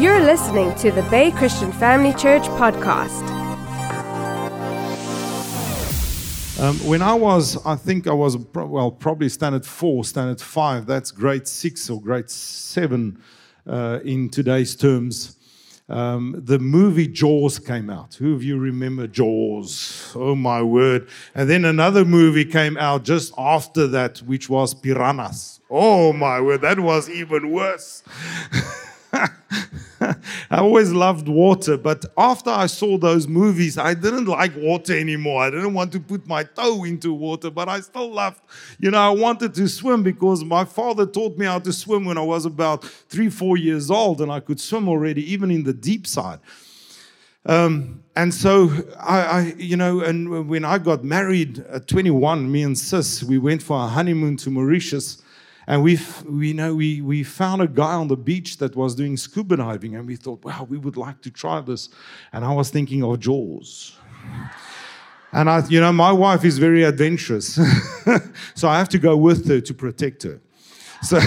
You're listening to the Bay Christian Family Church podcast. Um, when I was, I think I was, well, probably standard four, standard five, that's grade six or grade seven uh, in today's terms. Um, the movie Jaws came out. Who of you remember Jaws? Oh my word. And then another movie came out just after that, which was Piranhas. Oh my word, that was even worse. I always loved water, but after I saw those movies, I didn't like water anymore. I didn't want to put my toe into water, but I still loved, you know, I wanted to swim because my father taught me how to swim when I was about three, four years old, and I could swim already, even in the deep side. Um, and so I, I, you know, and when I got married at 21, me and sis, we went for a honeymoon to Mauritius. And we, we know we, we found a guy on the beach that was doing scuba diving, and we thought, wow, we would like to try this. And I was thinking of Jaws. And I, you know, my wife is very adventurous, so I have to go with her to protect her. So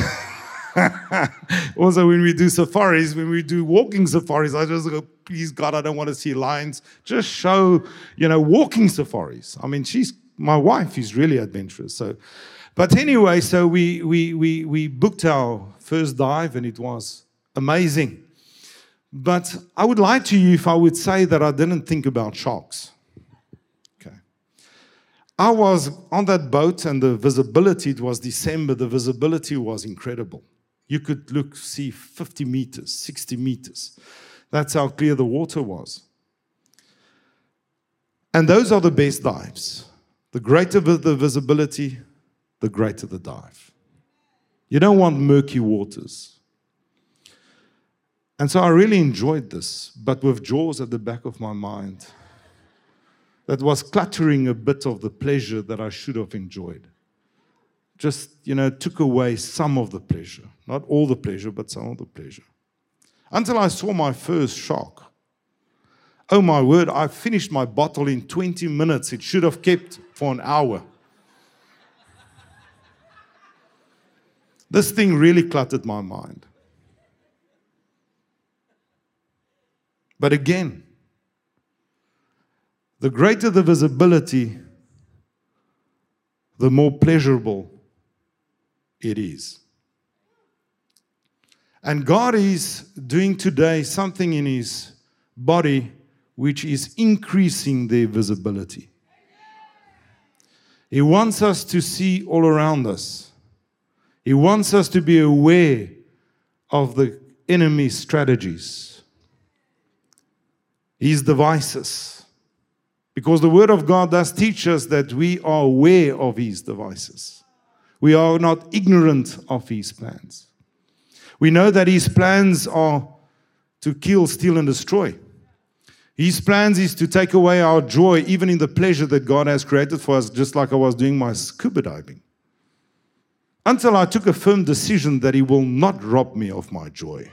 also when we do safaris, when we do walking safaris, I just go, please God, I don't want to see lions. Just show, you know, walking safaris. I mean, she's my wife is really adventurous, so but anyway, so we, we, we, we booked our first dive and it was amazing. But I would lie to you if I would say that I didn't think about sharks. Okay. I was on that boat and the visibility, it was December, the visibility was incredible. You could look, see 50 meters, 60 meters. That's how clear the water was. And those are the best dives. The greater the visibility, the greater the dive. You don't want murky waters. And so I really enjoyed this, but with Jaws at the back of my mind, that was cluttering a bit of the pleasure that I should have enjoyed. Just, you know, took away some of the pleasure. Not all the pleasure, but some of the pleasure. Until I saw my first shark. Oh my word, I finished my bottle in 20 minutes. It should have kept for an hour. This thing really cluttered my mind. But again, the greater the visibility, the more pleasurable it is. And God is doing today something in His body which is increasing their visibility. He wants us to see all around us. He wants us to be aware of the enemy's strategies, his devices. Because the Word of God does teach us that we are aware of his devices. We are not ignorant of his plans. We know that his plans are to kill, steal, and destroy. His plans is to take away our joy, even in the pleasure that God has created for us, just like I was doing my scuba diving until I took a firm decision that He will not rob me of my joy.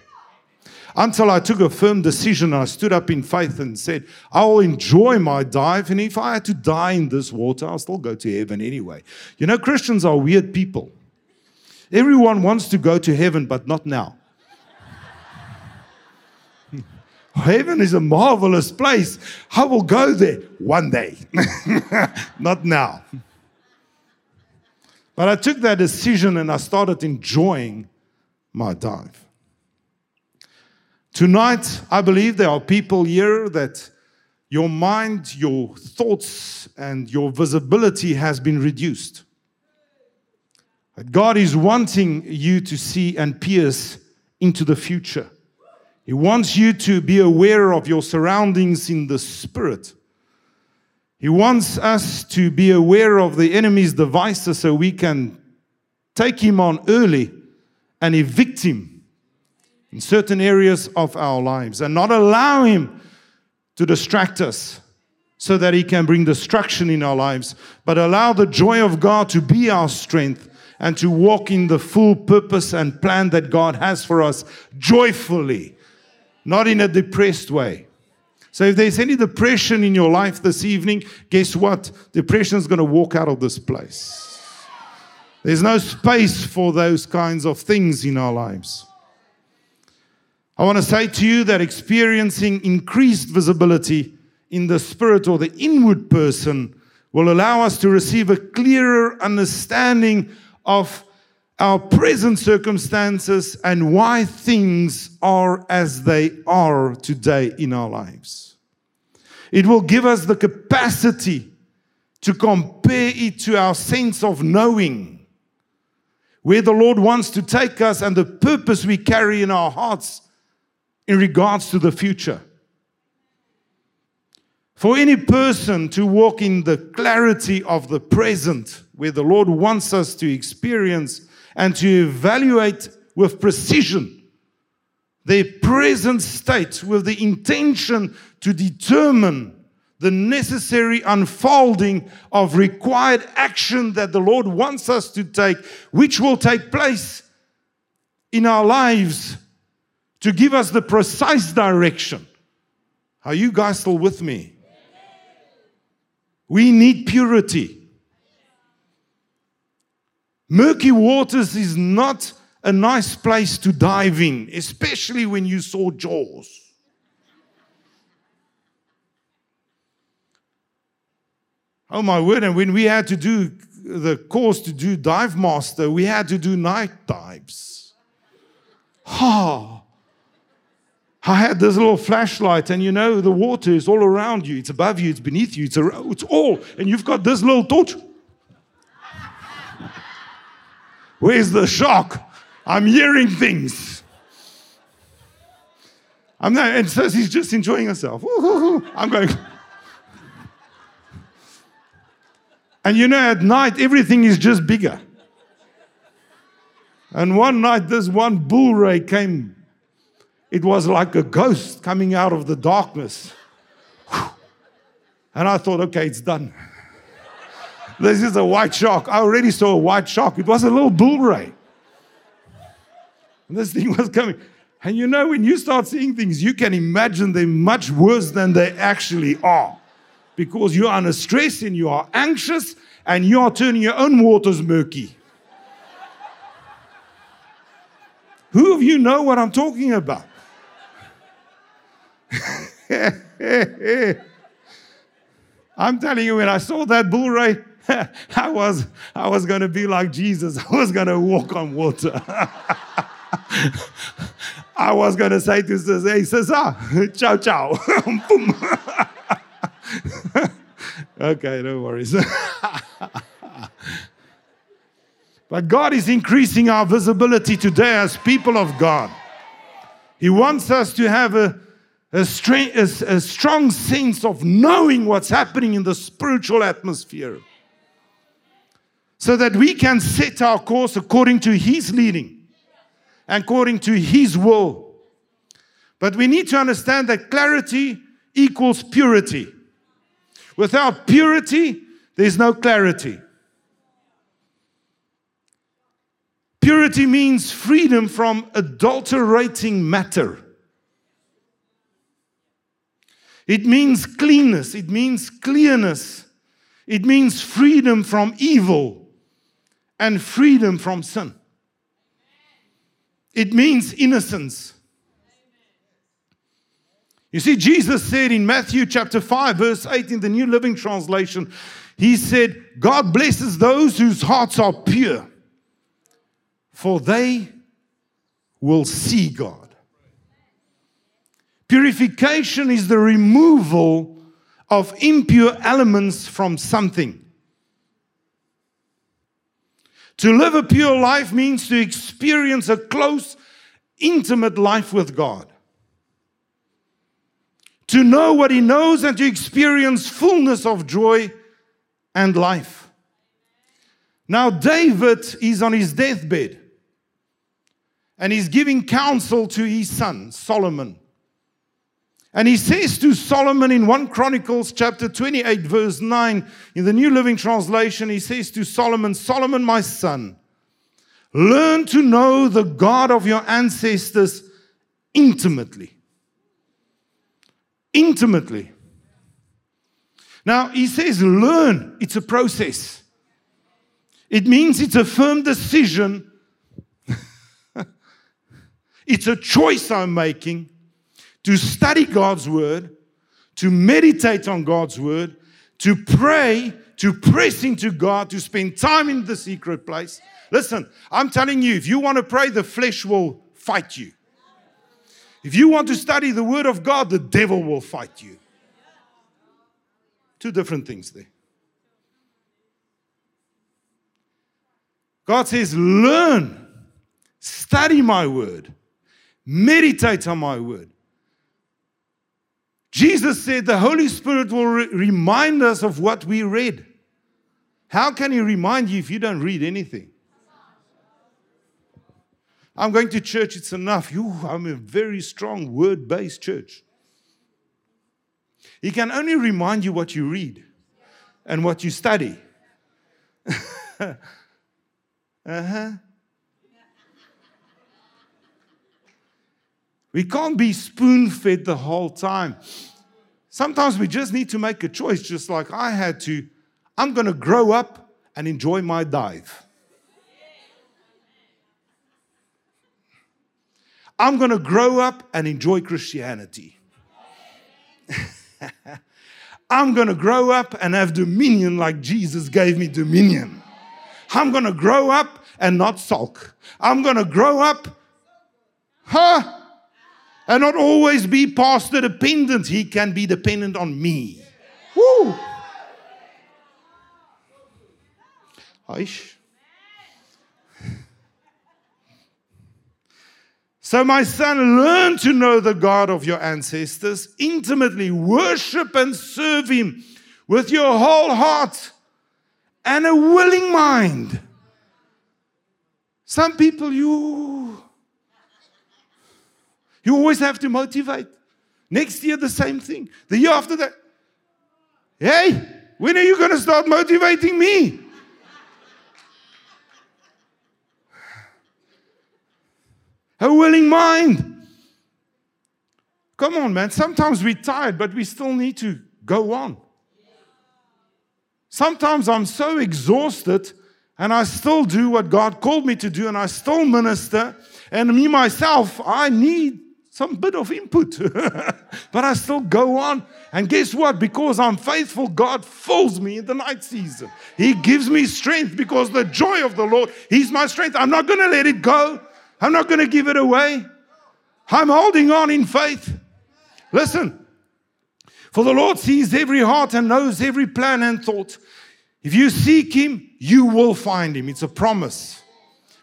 Until I took a firm decision, I stood up in faith and said, I will enjoy my dive, and if I had to die in this water, I'll still go to heaven anyway. You know, Christians are weird people. Everyone wants to go to heaven, but not now. Heaven is a marvelous place. I will go there one day, not now. But I took that decision and I started enjoying my dive. Tonight, I believe there are people here that your mind, your thoughts, and your visibility has been reduced. God is wanting you to see and pierce into the future. He wants you to be aware of your surroundings in the spirit. He wants us to be aware of the enemy's devices so we can take him on early and evict him in certain areas of our lives and not allow him to distract us so that he can bring destruction in our lives, but allow the joy of God to be our strength and to walk in the full purpose and plan that God has for us joyfully, not in a depressed way. So if there's any depression in your life this evening, guess what? Depression is going to walk out of this place. There's no space for those kinds of things in our lives. I want to say to you that experiencing increased visibility in the spirit or the inward person will allow us to receive a clearer understanding of our present circumstances and why things are as they are today in our lives. It will give us the capacity to compare it to our sense of knowing, where the Lord wants to take us and the purpose we carry in our hearts in regards to the future. For any person to walk in the clarity of the present, where the Lord wants us to experience and to evaluate with precision their present state with the intention to determine the necessary unfolding of required action that the Lord wants us to take, which will take place in our lives to give us the precise direction. Are you guys still with me? We need purity. Murky waters is not a nice place to dive in, especially when you saw Jaws. Oh my word, and when we had to do the course to do dive master, we had to do night dives. Ha! I had this little flashlight, and you know, the water is all around you. It's above you, it's beneath you, it's, around, it's all. And you've got this little torch. Where's the shock? I'm hearing things. I'm not, and says he's just enjoying himself. I'm going. And you know, at night, everything is just bigger. And one night, this one bull ray came. It was like a ghost coming out of the darkness. And I thought, okay, it's done. This is a white shark. I already saw a white shark. It was a little bull ray. And this thing was coming. And you know, when you start seeing things, you can imagine them much worse than they actually are because you are under stress and you are anxious and you are turning your own waters murky. Who of you know what I'm talking about? I'm telling you, when I saw that bull ray, I was, I was going to be like Jesus. I was going to walk on water. I was going to say to Cesar, hey, Cesar, ciao, ciao. okay, no worries. but God is increasing our visibility today as people of God. He wants us to have a, a, a, a strong sense of knowing what's happening in the spiritual atmosphere so that we can set our course according to His leading, and according to His will. But we need to understand that clarity equals purity. Without purity, there's no clarity. Purity means freedom from adulterating matter. It means cleanness, it means clearness, it means freedom from evil and freedom from sin. It means innocence. You see, Jesus said in Matthew chapter 5, verse 8 in the New Living Translation, He said, God blesses those whose hearts are pure, for they will see God. Purification is the removal of impure elements from something. To live a pure life means to experience a close, intimate life with God to know what he knows and to experience fullness of joy and life. Now, David is on his deathbed and he's giving counsel to his son, Solomon. And he says to Solomon in 1 Chronicles chapter 28, verse 9, in the New Living Translation, he says to Solomon, Solomon, my son, learn to know the God of your ancestors intimately intimately. Now, he says, learn. It's a process. It means it's a firm decision. It's a choice I'm making to study God's word, to meditate on God's word, to pray, to press into God, to spend time in the secret place. Listen, I'm telling you, if you want to pray, the flesh will fight you. If you want to study the word of God, the devil will fight you. Two different things there. God says, learn, study my word, meditate on my word. Jesus said the Holy Spirit will re- remind us of what we read. How can He remind you if you don't read anything? I'm going to church, it's enough. You, I'm a very strong word based church. He can only remind you what you read and what you study. uh huh. We can't be spoon fed the whole time. Sometimes we just need to make a choice, just like I had to. I'm going to grow up and enjoy my dive. I'm going to grow up and enjoy Christianity. I'm going to grow up and have dominion like Jesus gave me dominion. I'm going to grow up and not sulk. I'm going to grow up, huh? And not always be pastor dependent. He can be dependent on me. Woo! Aish. So, my son, learn to know the God of your ancestors intimately, worship and serve him with your whole heart and a willing mind. Some people, you you always have to motivate. Next year, the same thing. The year after that, hey, when are you going to start motivating me? A willing mind. Come on, man. Sometimes we're tired, but we still need to go on. Sometimes I'm so exhausted and I still do what God called me to do and I still minister. And me, myself, I need some bit of input, but I still go on. And guess what? Because I'm faithful, God fills me in the night season. He gives me strength because the joy of the Lord, He's my strength. I'm not going to let it go, I'm not going to give it away. I'm holding on in faith. Listen, for the Lord sees every heart and knows every plan and thought. If you seek Him, you will find Him. It's a promise.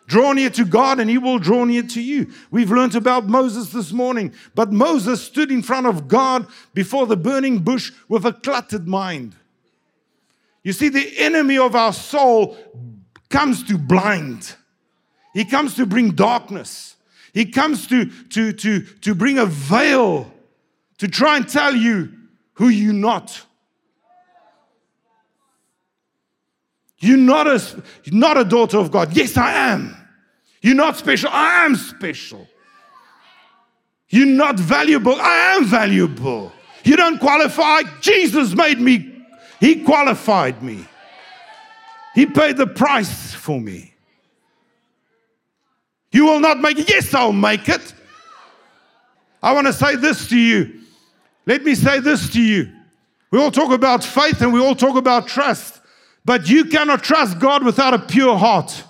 Draw near to God and he will draw near to you. We've learned about Moses this morning, but Moses stood in front of God before the burning bush with a cluttered mind. You see, the enemy of our soul comes to blind, he comes to bring darkness, he comes to, to, to, to bring a veil to try and tell you who you're not. You're not a, not a daughter of God. Yes, I am. You're not special. I am special. You're not valuable. I am valuable. You don't qualify. Jesus made me, He qualified me. He paid the price for me. You will not make it. Yes, I'll make it. I want to say this to you. Let me say this to you. We all talk about faith and we all talk about trust. But you cannot trust God without a pure heart.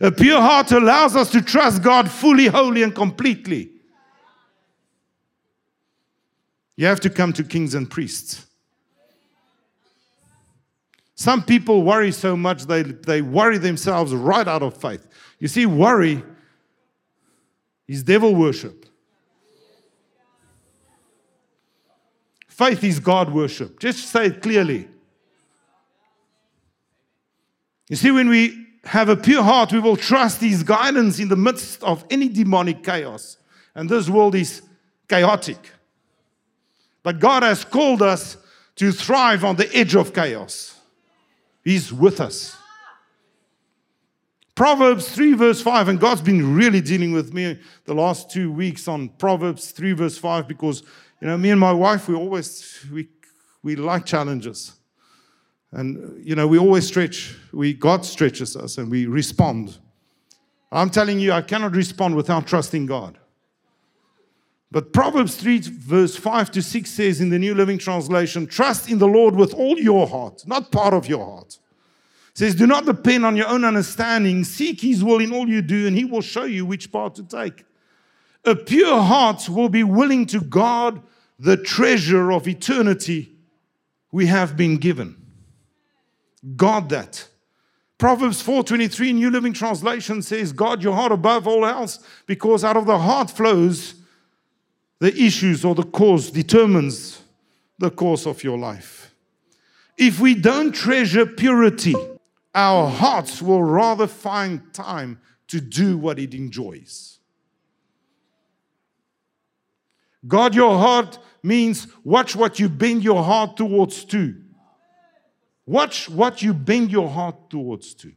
A pure heart allows us to trust God fully, wholly, and completely. You have to come to kings and priests. Some people worry so much they, they worry themselves right out of faith. You see, worry is devil worship. Faith is God worship. Just say it clearly. You see, when we have a pure heart, we will trust His guidance in the midst of any demonic chaos. And this world is chaotic. But God has called us to thrive on the edge of chaos. He's with us. Proverbs 3, verse 5, and God's been really dealing with me the last two weeks on Proverbs 3, verse 5, because you know, me and my wife, we always we we like challenges. And you know, we always stretch, we God stretches us and we respond. I'm telling you, I cannot respond without trusting God. But Proverbs 3, verse 5 to 6 says in the New Living Translation, trust in the Lord with all your heart, not part of your heart. It says, do not depend on your own understanding. Seek his will in all you do, and he will show you which part to take. A pure heart will be willing to guard the treasure of eternity we have been given. Guard that. Proverbs 4:23 New Living Translation says, "Guard your heart above all else, because out of the heart flows the issues or the cause determines the course of your life." If we don't treasure purity, our hearts will rather find time to do what it enjoys. Guard your heart means watch what you bend your heart towards to. Watch what you bend your heart towards to.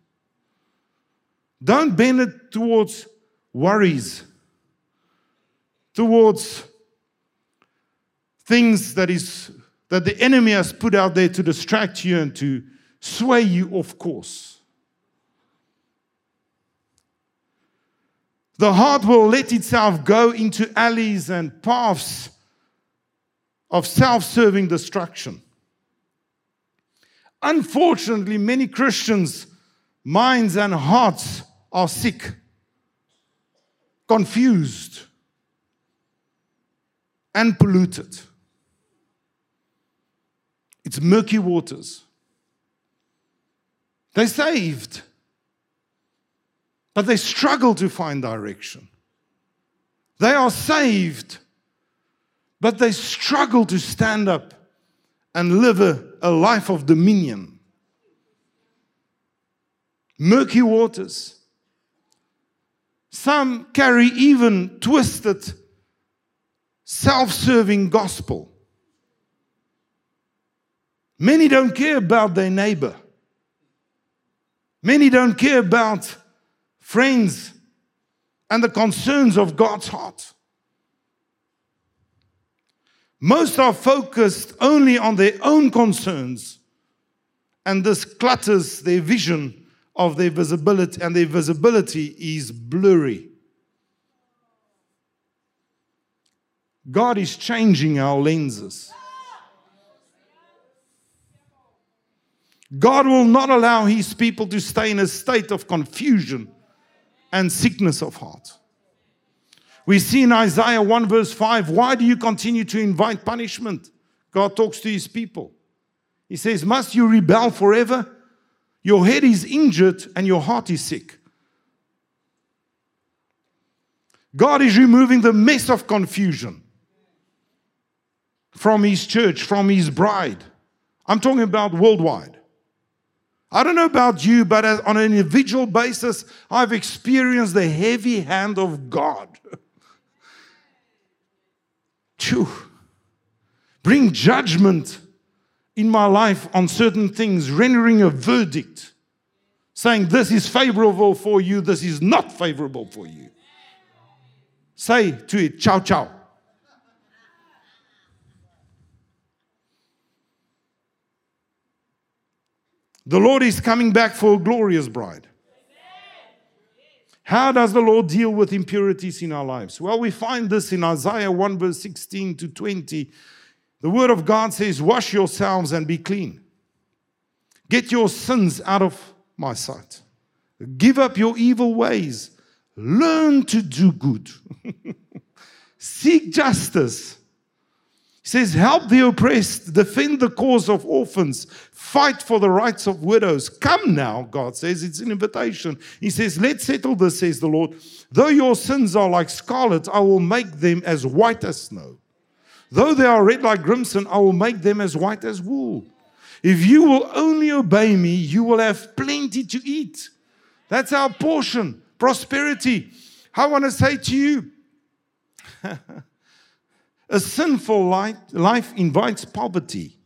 Don't bend it towards worries, towards things that is that the enemy has put out there to distract you and to sway you off course. The heart will let itself go into alleys and paths of self serving destruction. Unfortunately, many Christians' minds and hearts are sick, confused, and polluted. It's murky waters. They're saved, but they struggle to find direction. They are saved, but they struggle to stand up and live a, a life of dominion. Murky waters. Some carry even twisted, self serving gospel. Many don't care about their neighbor. Many don't care about friends and the concerns of God's heart. Most are focused only on their own concerns, and this clutters their vision of their visibility, and their visibility is blurry. God is changing our lenses. God will not allow his people to stay in a state of confusion and sickness of heart. We see in Isaiah 1 verse 5, why do you continue to invite punishment? God talks to his people. He says, Must you rebel forever? Your head is injured and your heart is sick. God is removing the mess of confusion from his church, from his bride. I'm talking about worldwide. I don't know about you, but on an individual basis, I've experienced the heavy hand of God. to bring judgment in my life on certain things, rendering a verdict, saying this is favorable for you, this is not favorable for you. Say to it, ciao, ciao. The Lord is coming back for a glorious bride. How does the Lord deal with impurities in our lives? Well, we find this in Isaiah 1, verse 16 to 20. The word of God says, Wash yourselves and be clean. Get your sins out of my sight. Give up your evil ways. Learn to do good. Seek justice says, Help the oppressed, defend the cause of orphans, fight for the rights of widows. Come now, God says, it's an invitation. He says, Let's settle this, says the Lord. Though your sins are like scarlet, I will make them as white as snow. Though they are red like crimson, I will make them as white as wool. If you will only obey me, you will have plenty to eat. That's our portion, prosperity. I want to say to you, A sinful life invites poverty.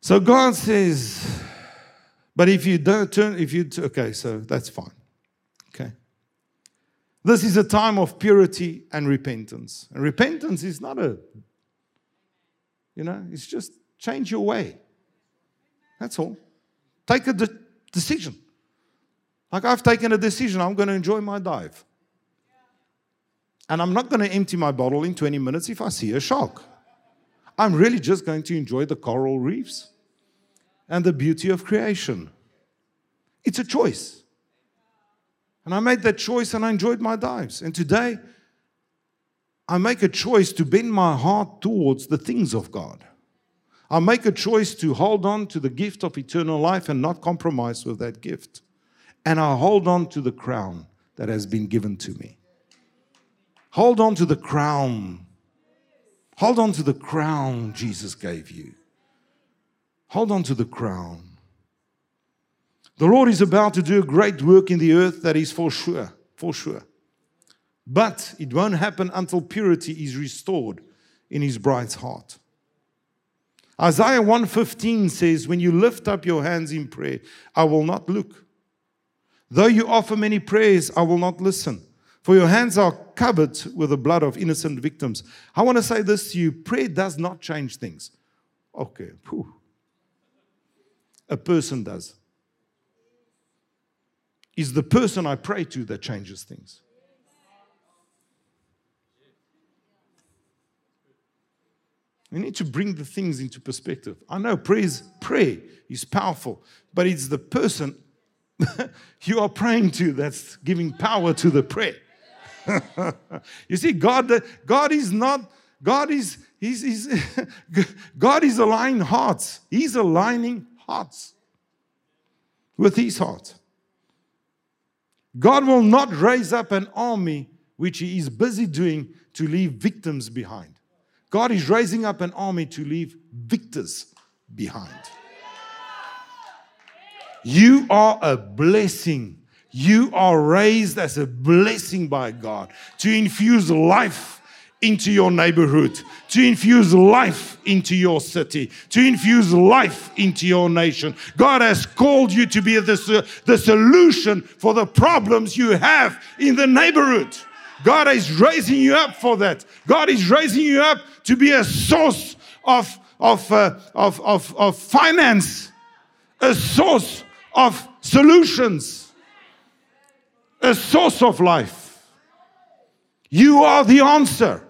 So God says, but if you don't turn, if you, okay, so that's fine. Okay. This is a time of purity and repentance. And repentance is not a, you know, it's just change your way. That's all. Take a de- decision. Like I've taken a decision, I'm going to enjoy my dive. And I'm not going to empty my bottle in 20 minutes if I see a shark. I'm really just going to enjoy the coral reefs and the beauty of creation. It's a choice. And I made that choice and I enjoyed my dives. And today, I make a choice to bend my heart towards the things of God. I make a choice to hold on to the gift of eternal life and not compromise with that gift. And I hold on to the crown that has been given to me. Hold on to the crown. Hold on to the crown Jesus gave you. Hold on to the crown. The Lord is about to do a great work in the earth that is for sure, for sure. But it won't happen until purity is restored in his bride's heart. Isaiah 115 says, When you lift up your hands in prayer, I will not look. Though you offer many prayers, I will not listen. For your hands are covered with the blood of innocent victims. I want to say this to you prayer does not change things. Okay, Whew. a person does is the person I pray to that changes things. We need to bring the things into perspective. I know praise, pray is powerful, but it's the person you are praying to that's giving power to the prayer. you see, God, God is not, God is, he's, he's God is aligning hearts. He's aligning hearts with his heart. God will not raise up an army which he is busy doing to leave victims behind. God is raising up an army to leave victors behind. You are a blessing. You are raised as a blessing by God to infuse life into your neighborhood, to infuse life into your city, to infuse life into your nation. God has called you to be the, the solution for the problems you have in the neighborhood. God is raising you up for that. God is raising you up to be a source of, of, uh, of, of, of finance, a source of solutions, a source of life. You are the answer.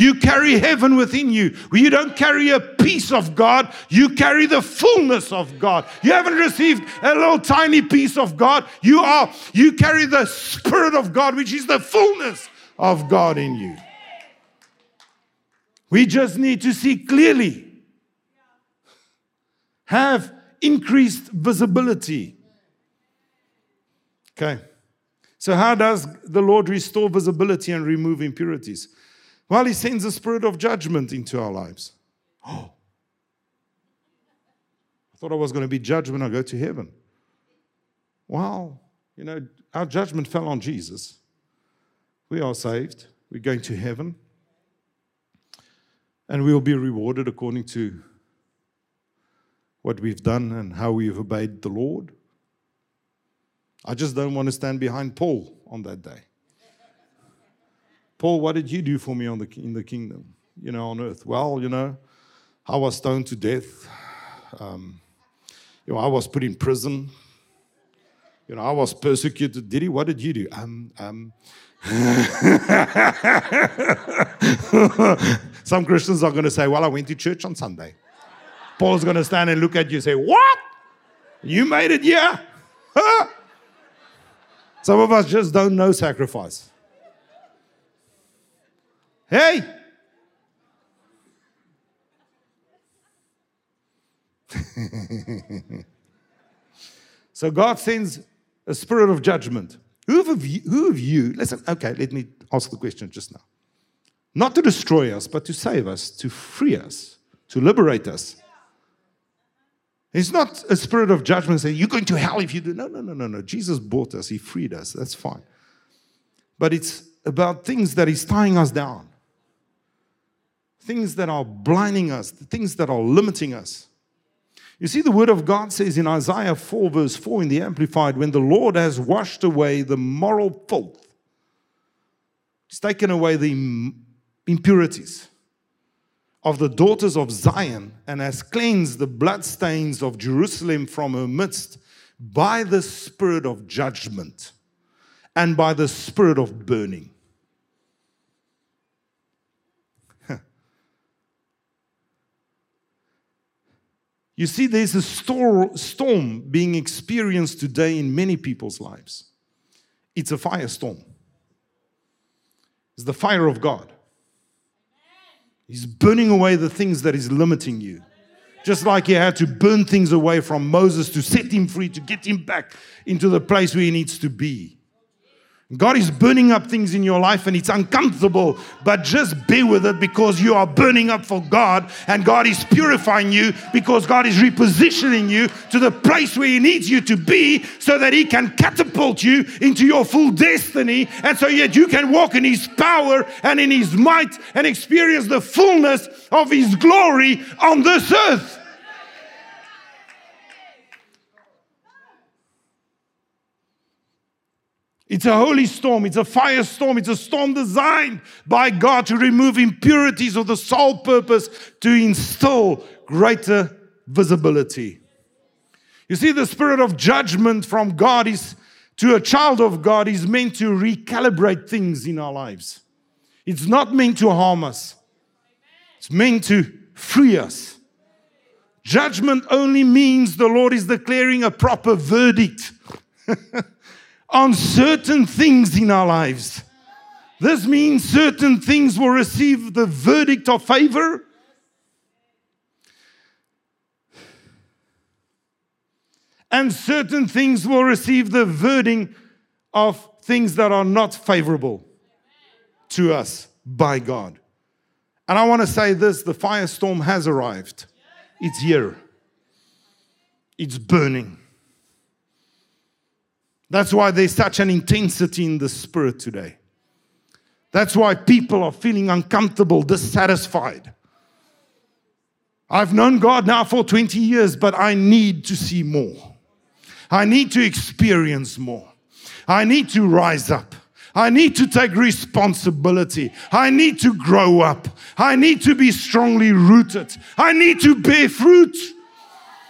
You carry heaven within you. You don't carry a piece of God, you carry the fullness of God. You haven't received a little tiny piece of God. You are you carry the spirit of God, which is the fullness of God in you. We just need to see clearly. Have increased visibility. Okay. So, how does the Lord restore visibility and remove impurities? Well, He sends a spirit of judgment into our lives. Oh, I thought I was going to be judged when I go to heaven. Well, you know, our judgment fell on Jesus. We are saved, we're going to heaven, and we will be rewarded according to what we've done and how we've obeyed the Lord. I just don't want to stand behind Paul on that day. Paul, what did you do for me on the, in the kingdom, you know, on earth? Well, you know, I was stoned to death. Um, you know, I was put in prison. You know, I was persecuted. Did he? What did you do? Um, um. Some Christians are going to say, Well, I went to church on Sunday. Paul's going to stand and look at you and say, What? You made it, yeah? Huh? Some of us just don't know sacrifice. Hey! so God sends a spirit of judgment. Who of, you, who of you, listen, okay, let me ask the question just now. Not to destroy us, but to save us, to free us, to liberate us. It's not a spirit of judgment saying, you're going to hell if you do. No, no, no, no, no. Jesus bought us, He freed us. That's fine. But it's about things that He's tying us down things that are blinding us, the things that are limiting us. You see, the word of God says in Isaiah 4, verse 4 in the Amplified, when the Lord has washed away the moral filth He's taken away the impurities of the daughters of Zion and has cleansed the bloodstains of Jerusalem from her midst by the spirit of judgment and by the spirit of burning. You see, there's a stor- storm being experienced today in many people's lives. It's a firestorm. It's the fire of God. He's burning away the things that is limiting you. Just like he had to burn things away from Moses to set him free, to get him back into the place where he needs to be. God is burning up things in your life and it's uncomfortable, but just be with it because you are burning up for God and God is purifying you because God is repositioning you to the place where He needs you to be so that He can catapult you into your full destiny and so yet you can walk in His power and in His might and experience the fullness of His glory on this earth. It's a holy storm. It's a firestorm. It's a storm designed by God to remove impurities of the sole purpose to install greater visibility. You see, the spirit of judgment from God is to a child of God is meant to recalibrate things in our lives. It's not meant to harm us, it's meant to free us. Judgment only means the Lord is declaring a proper verdict. on certain things in our lives. This means certain things will receive the verdict of favor. And certain things will receive the verdict of things that are not favorable to us by God. And I want to say this the firestorm has arrived, it's here, it's burning. That's why there's such an intensity in the spirit today. That's why people are feeling uncomfortable, dissatisfied. I've known God now for 20 years, but I need to see more. I need to experience more. I need to rise up. I need to take responsibility. I need to grow up. I need to be strongly rooted. I need to bear fruit.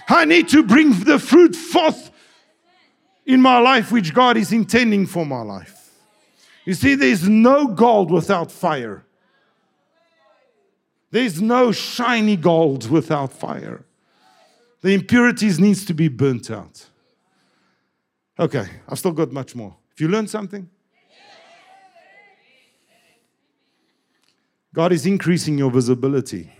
I need to bring the fruit forth in my life which God is intending for my life. You see, there's no gold without fire. There's no shiny gold without fire. The impurities needs to be burnt out. Okay, I've still got much more. If you learned something, God is increasing your visibility.